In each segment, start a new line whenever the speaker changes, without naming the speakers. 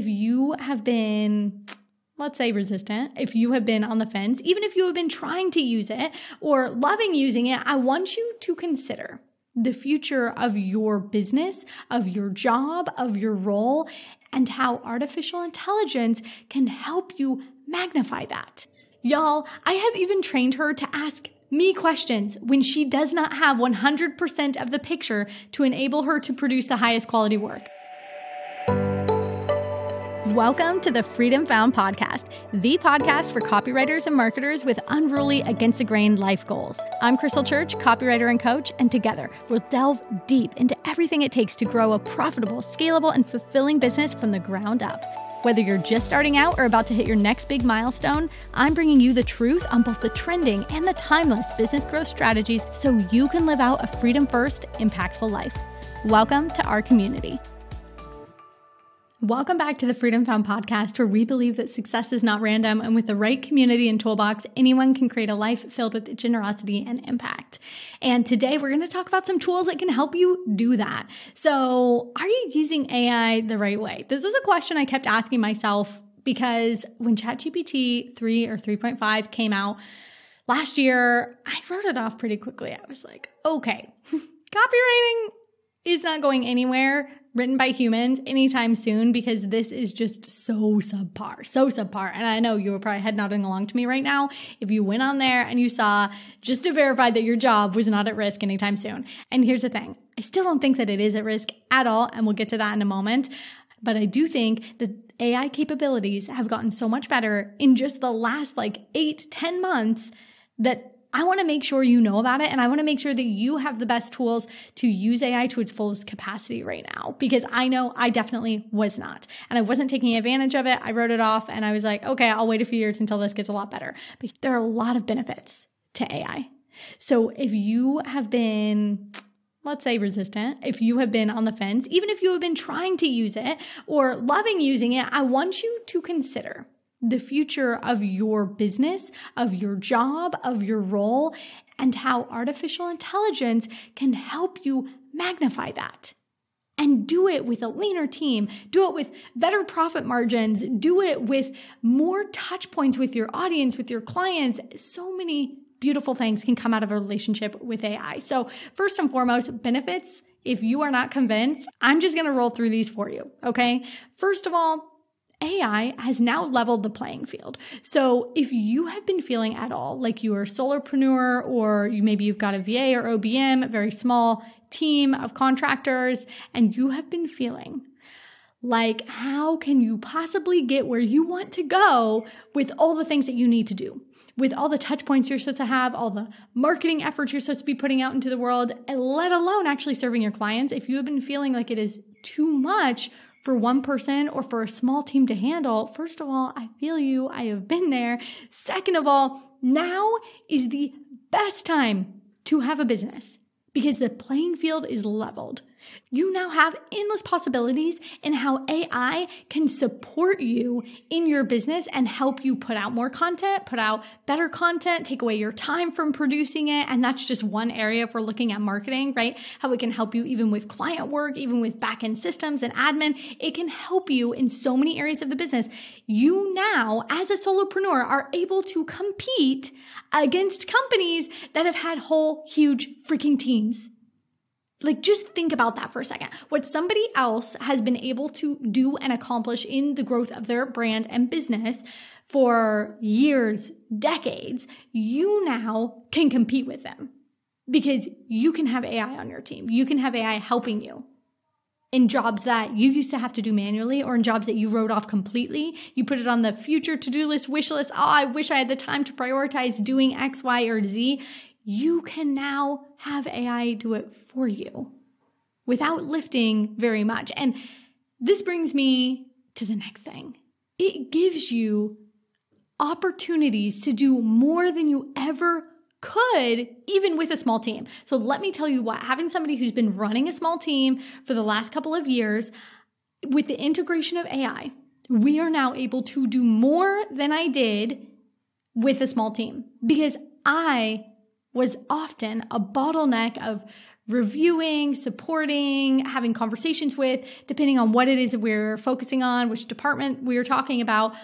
if you have been let's say resistant, if you have been on the fence, even if you have been trying to use it or loving using it, I want you to consider the future of your business, of your job, of your role, and how artificial intelligence can help you magnify that. Y'all, I have even trained her to ask me questions when she does not have 100% of the picture to enable her to produce the highest quality work. Welcome to the Freedom Found podcast, the podcast for copywriters and marketers with unruly, against the grain life goals. I'm Krystle Church, copywriter and coach, and together we'll delve deep into everything it takes to grow a profitable, scalable, and fulfilling business from the ground up. Whether you're just starting out or about to hit your next big milestone, I'm bringing you the truth on both the trending and the timeless business growth strategies so you can live out a freedom first, impactful life. Welcome to our community. Welcome back to the Freedom Found podcast, where we believe that success is not random, and with the right community and toolbox, anyone can create a life filled with generosity and impact. And today we're going to talk about some tools that can help you do that. So, are you using AI the right way? This was a question I kept asking myself because when ChatGPT 3 or 3.5 came out last year, I wrote it off pretty quickly. I was like, okay, copywriting is not going anywhere written by humans anytime soon because this is just so subpar, so subpar. And I know you were probably head nodding along to me right now if you went on there and you saw just to verify that your job was not at risk anytime soon. And here's the thing I still don't think that it is at risk at all. And we'll get to that in a moment. But I do think that AI capabilities have gotten so much better in just the last like eight, ten months that I want to make sure you know about it and I want to make sure that you have the best tools to use AI to its fullest capacity right now because I know I definitely was not and I wasn't taking advantage of it. I wrote it off and I was like, okay, I'll wait a few years until this gets a lot better. But there are a lot of benefits to AI. So if you have been let's say resistant, if you have been on the fence, even if you have been trying to use it or loving using it, I want you to consider the future of your business, of your job, of your role, and how artificial intelligence can help you magnify that. And do it with a leaner team, do it with better profit margins, do it with more touch points with your audience, with your clients. So many beautiful things can come out of a relationship with AI. So, first and foremost, benefits. If you are not convinced, I'm just gonna roll through these for you. Okay. First of all, AI has now leveled the playing field. So if you have been feeling at all like you are a solopreneur or you maybe you've got a VA or OBM, a very small team of contractors, and you have been feeling like how can you possibly get where you want to go with all the things that you need to do? With all the touch points you're supposed to have, all the marketing efforts you're supposed to be putting out into the world, let alone actually serving your clients. If you have been feeling like it is too much for one person or for a small team to handle, first of all, I feel you. I have been there. Second of all, now is the best time to have a business because the playing field is leveled. You now have endless possibilities in how AI can support you in your business and help you put out more content, put out better content, take away your time from producing it. And that's just one area for looking at marketing, right? How it can help you even with client work, even with backend systems and admin. It can help you in so many areas of the business. You now, as a solopreneur, are able to compete against companies that have had whole huge freaking teams like, just think about that for a second. What somebody else has been able to do and accomplish in the growth of their brand and business for years, decades, you now can compete with them because you can have AI on your team. You can have AI helping you in jobs that you used to have to do manually or in jobs that you wrote off completely. You put it on the future to do list, wish list. Oh, I wish I had the time to prioritize doing X, Y, or Z you can now have AI do it for you without lifting very much. And this brings me to the next thing. It gives you opportunities to do more than you ever could, even with a small team. So let me tell you what, having somebody who's been running a small team for the last couple of years, with the integration of AI, we are now able to do more than I did with a small team because I was often a bottleneck of reviewing, supporting, having conversations with, depending on what it is we're focusing on, which department we are talking about.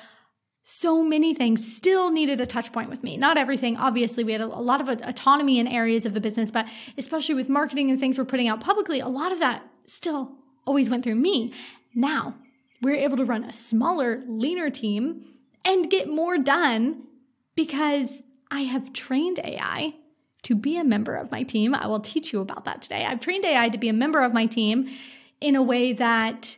So many things still needed a touch point with me. Not everything. Obviously, we had a, a lot of autonomy in areas of the business, but especially with marketing and things we're putting out publicly, a lot of that still always went through me. Now we're able to run a smaller, leaner team and get more done because I have trained AI to be a member of my team. I will teach you about that today. I've trained AI to be a member of my team in a way that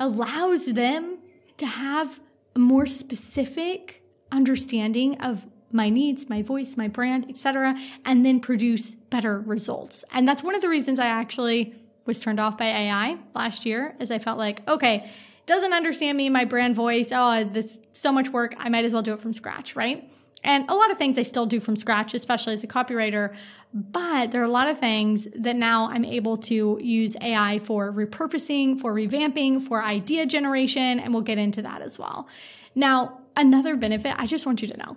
allows them to have a more specific understanding of my needs, my voice, my brand, etc., and then produce better results. And that's one of the reasons I actually was turned off by AI last year, as I felt like, okay, doesn't understand me, my brand voice. Oh, this so much work. I might as well do it from scratch, right? And a lot of things I still do from scratch, especially as a copywriter. But there are a lot of things that now I'm able to use AI for repurposing, for revamping, for idea generation, and we'll get into that as well. Now, another benefit, I just want you to know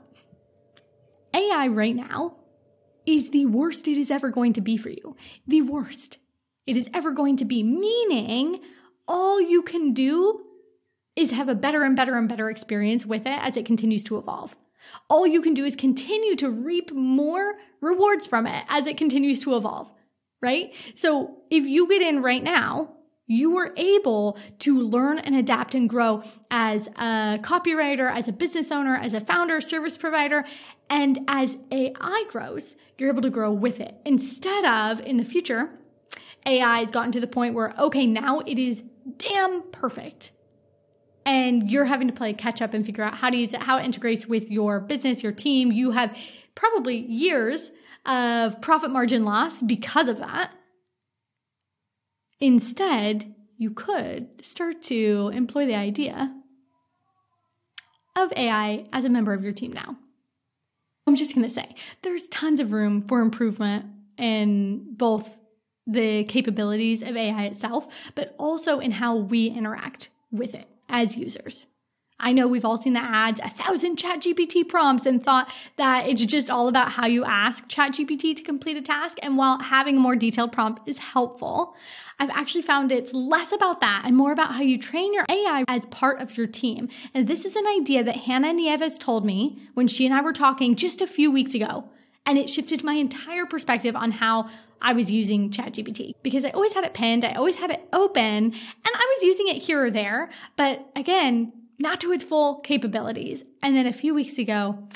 AI right now is the worst it is ever going to be for you. The worst it is ever going to be, meaning all you can do is have a better and better and better experience with it as it continues to evolve. All you can do is continue to reap more rewards from it as it continues to evolve, right? So if you get in right now, you are able to learn and adapt and grow as a copywriter, as a business owner, as a founder, service provider. And as AI grows, you're able to grow with it instead of in the future, AI has gotten to the point where, okay, now it is damn perfect and you're having to play catch up and figure out how to use it, how it integrates with your business, your team. You have probably years of profit margin loss because of that. Instead, you could start to employ the idea of AI as a member of your team now. I'm just going to say there's tons of room for improvement in both the capabilities of AI itself, but also in how we interact with it as users. I know we've all seen the ads, a thousand ChatGPT prompts, and thought that it's just all about how you ask ChatGPT to complete a task. And while having a more detailed prompt is helpful, I've actually found it's less about that and more about how you train your AI as part of your team. And this is an idea that Hannah Nieves told me when she and I were talking just a few weeks ago. And it shifted my entire perspective on how I was using ChatGPT because I always had it pinned, I always had it open, and I was using it here or there, but again, not to its full capabilities. And then a few weeks ago,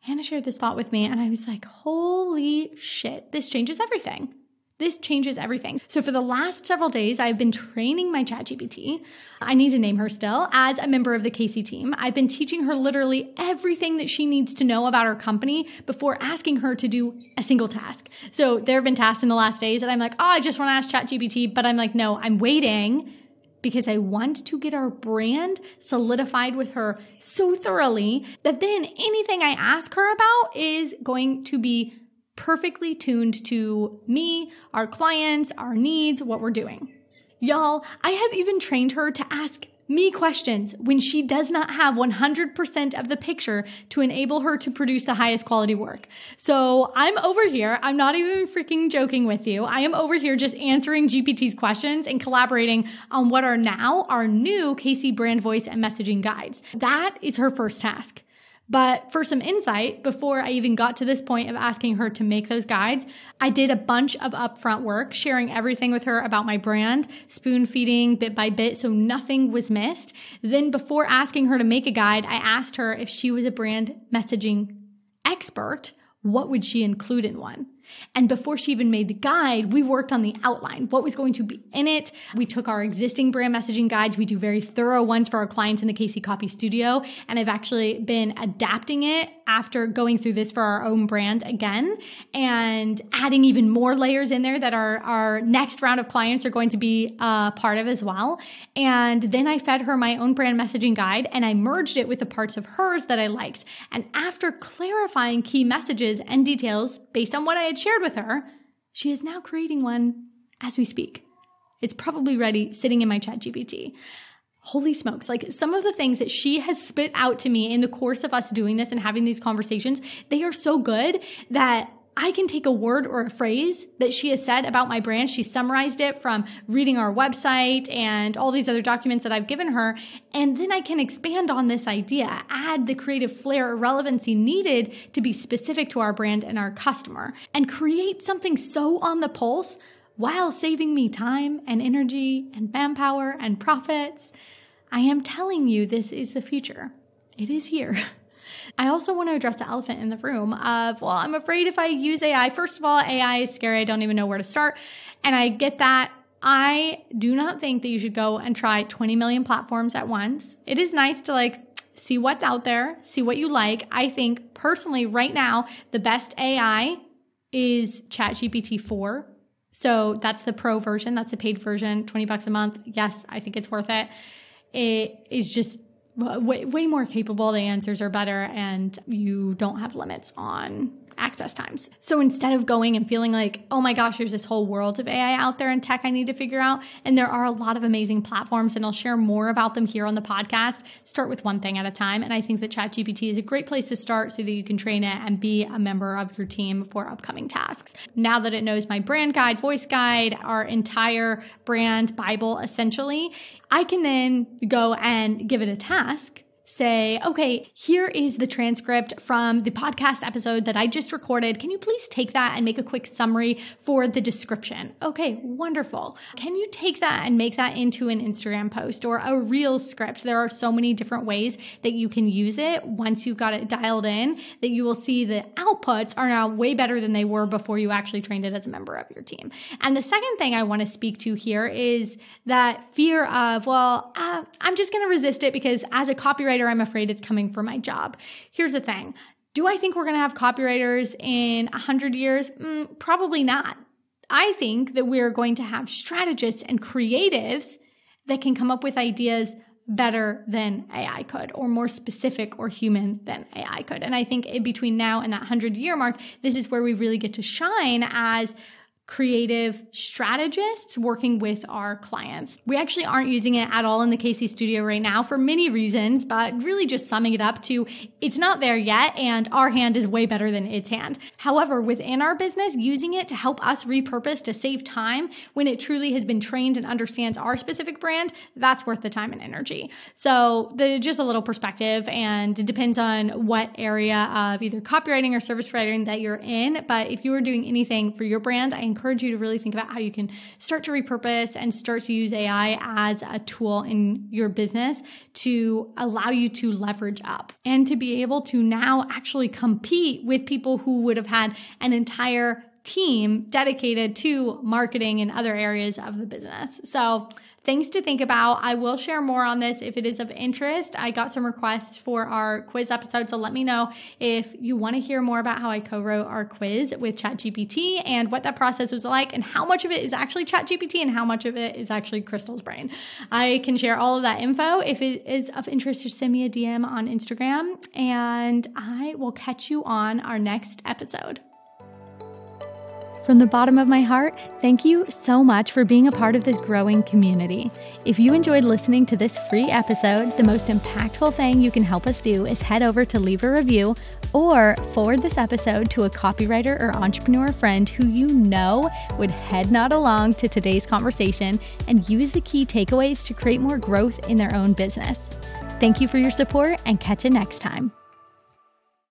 Hannah shared this thought with me, and I was like, holy shit, this changes everything. This changes everything. So for the last several days, I've been training my ChatGPT. I need to name her still as a member of the KC team. I've been teaching her literally everything that she needs to know about our company before asking her to do a single task. So there have been tasks in the last days that I'm like, oh, I just want to ask ChatGPT, but I'm like, no, I'm waiting because I want to get our brand solidified with her so thoroughly that then anything I ask her about is going to be perfectly tuned to me, our clients, our needs, what we're doing. Y'all, I have even trained her to ask me questions when she does not have 100% of the picture to enable her to produce the highest quality work. So I'm over here. I'm not even freaking joking with you. I am over here just answering GPT's questions and collaborating on what are now our new KC brand voice and messaging guides. That is her first task. But for some insight, before I even got to this point of asking her to make those guides, I did a bunch of upfront work, sharing everything with her about my brand, spoon feeding bit by bit so nothing was missed. Then before asking her to make a guide, I asked her if she was a brand messaging expert, what would she include in one? And before she even made the guide, we worked on the outline, what was going to be in it. We took our existing brand messaging guides. We do very thorough ones for our clients in the KC Copy Studio. And I've actually been adapting it after going through this for our own brand again and adding even more layers in there that our, our next round of clients are going to be a part of as well. And then I fed her my own brand messaging guide and I merged it with the parts of hers that I liked. And after clarifying key messages and details based on what I had shared with her, she is now creating one as we speak. It's probably ready sitting in my ChatGPT. Holy smokes. Like some of the things that she has spit out to me in the course of us doing this and having these conversations, they are so good that I can take a word or a phrase that she has said about my brand. She summarized it from reading our website and all these other documents that I've given her. And then I can expand on this idea, add the creative flair or relevancy needed to be specific to our brand and our customer, and create something so on the pulse while saving me time and energy and manpower and profits. I am telling you, this is the future. It is here. I also want to address the elephant in the room of, well, I'm afraid if I use AI, first of all, AI is scary. I don't even know where to start. And I get that. I do not think that you should go and try 20 million platforms at once. It is nice to like see what's out there, see what you like. I think personally, right now, the best AI is ChatGPT 4. So that's the pro version, that's the paid version, 20 bucks a month. Yes, I think it's worth it. It is just way, way more capable. The answers are better, and you don't have limits on access times. So instead of going and feeling like, oh my gosh, there's this whole world of AI out there in tech I need to figure out, and there are a lot of amazing platforms, and I'll share more about them here on the podcast. Start with one thing at a time. And I think that ChatGPT is a great place to start so that you can train it and be a member of your team for upcoming tasks. Now that it knows my brand guide, voice guide, our entire brand Bible, essentially, I can then go and give it a task say, okay, here is the transcript from the podcast episode that I just recorded. Can you please take that and make a quick summary for the description? Okay, wonderful. Can you take that and make that into an Instagram post or a real script? There are so many different ways that you can use it once you've got it dialed in that you will see the outputs are now way better than they were before you actually trained it as a member of your team. And the second thing I want to speak to here is that fear of, well, uh, I'm just going to resist it because as a copywriter, I'm afraid it's coming for my job. Here's the thing. Do I think we're going to have copywriters in 100 years? Mm, probably not. I think that we're going to have strategists and creatives that can come up with ideas better than AI could, or more specific or human than AI could. And I think in between now and that 100 year mark, this is where we really get to shine as creative strategists working with our clients. We actually aren't using it at all in the KC studio right now for many reasons, but really just summing it up to it's not there yet and our hand is way better than its hand. However, within our business, using it to help us repurpose to save time when it truly has been trained and understands our specific brand, that's worth the time and energy. So the, just a little perspective and it depends on what area of either copywriting or service providing that you're in. But if you are doing anything for your brand, I encourage you to really think about how you can start to repurpose and start to use AI as a tool in your business to allow you to leverage up and to be able to now actually compete with people who would have had an entire team dedicated to marketing and other areas of the business. So things to think about. I will share more on this if it is of interest. I got some requests for our quiz episode, so let me know if you want to hear more about how I co-wrote our quiz with ChatGPT and what that process was like and how much of it is actually ChatGPT and how much of it is actually Krystle's brain. I can share all of that info. If it is of interest, just send me a DM on Instagram and I will catch you on our next episode. From the bottom of my heart, thank you so much for being a part of this growing community. If you enjoyed listening to this free episode, the most impactful thing you can help us do is head over to leave a review or forward this episode to a copywriter or entrepreneur friend who you know would head nod along to today's conversation and use the key takeaways to create more growth in their own business. Thank you for your support and catch you next time.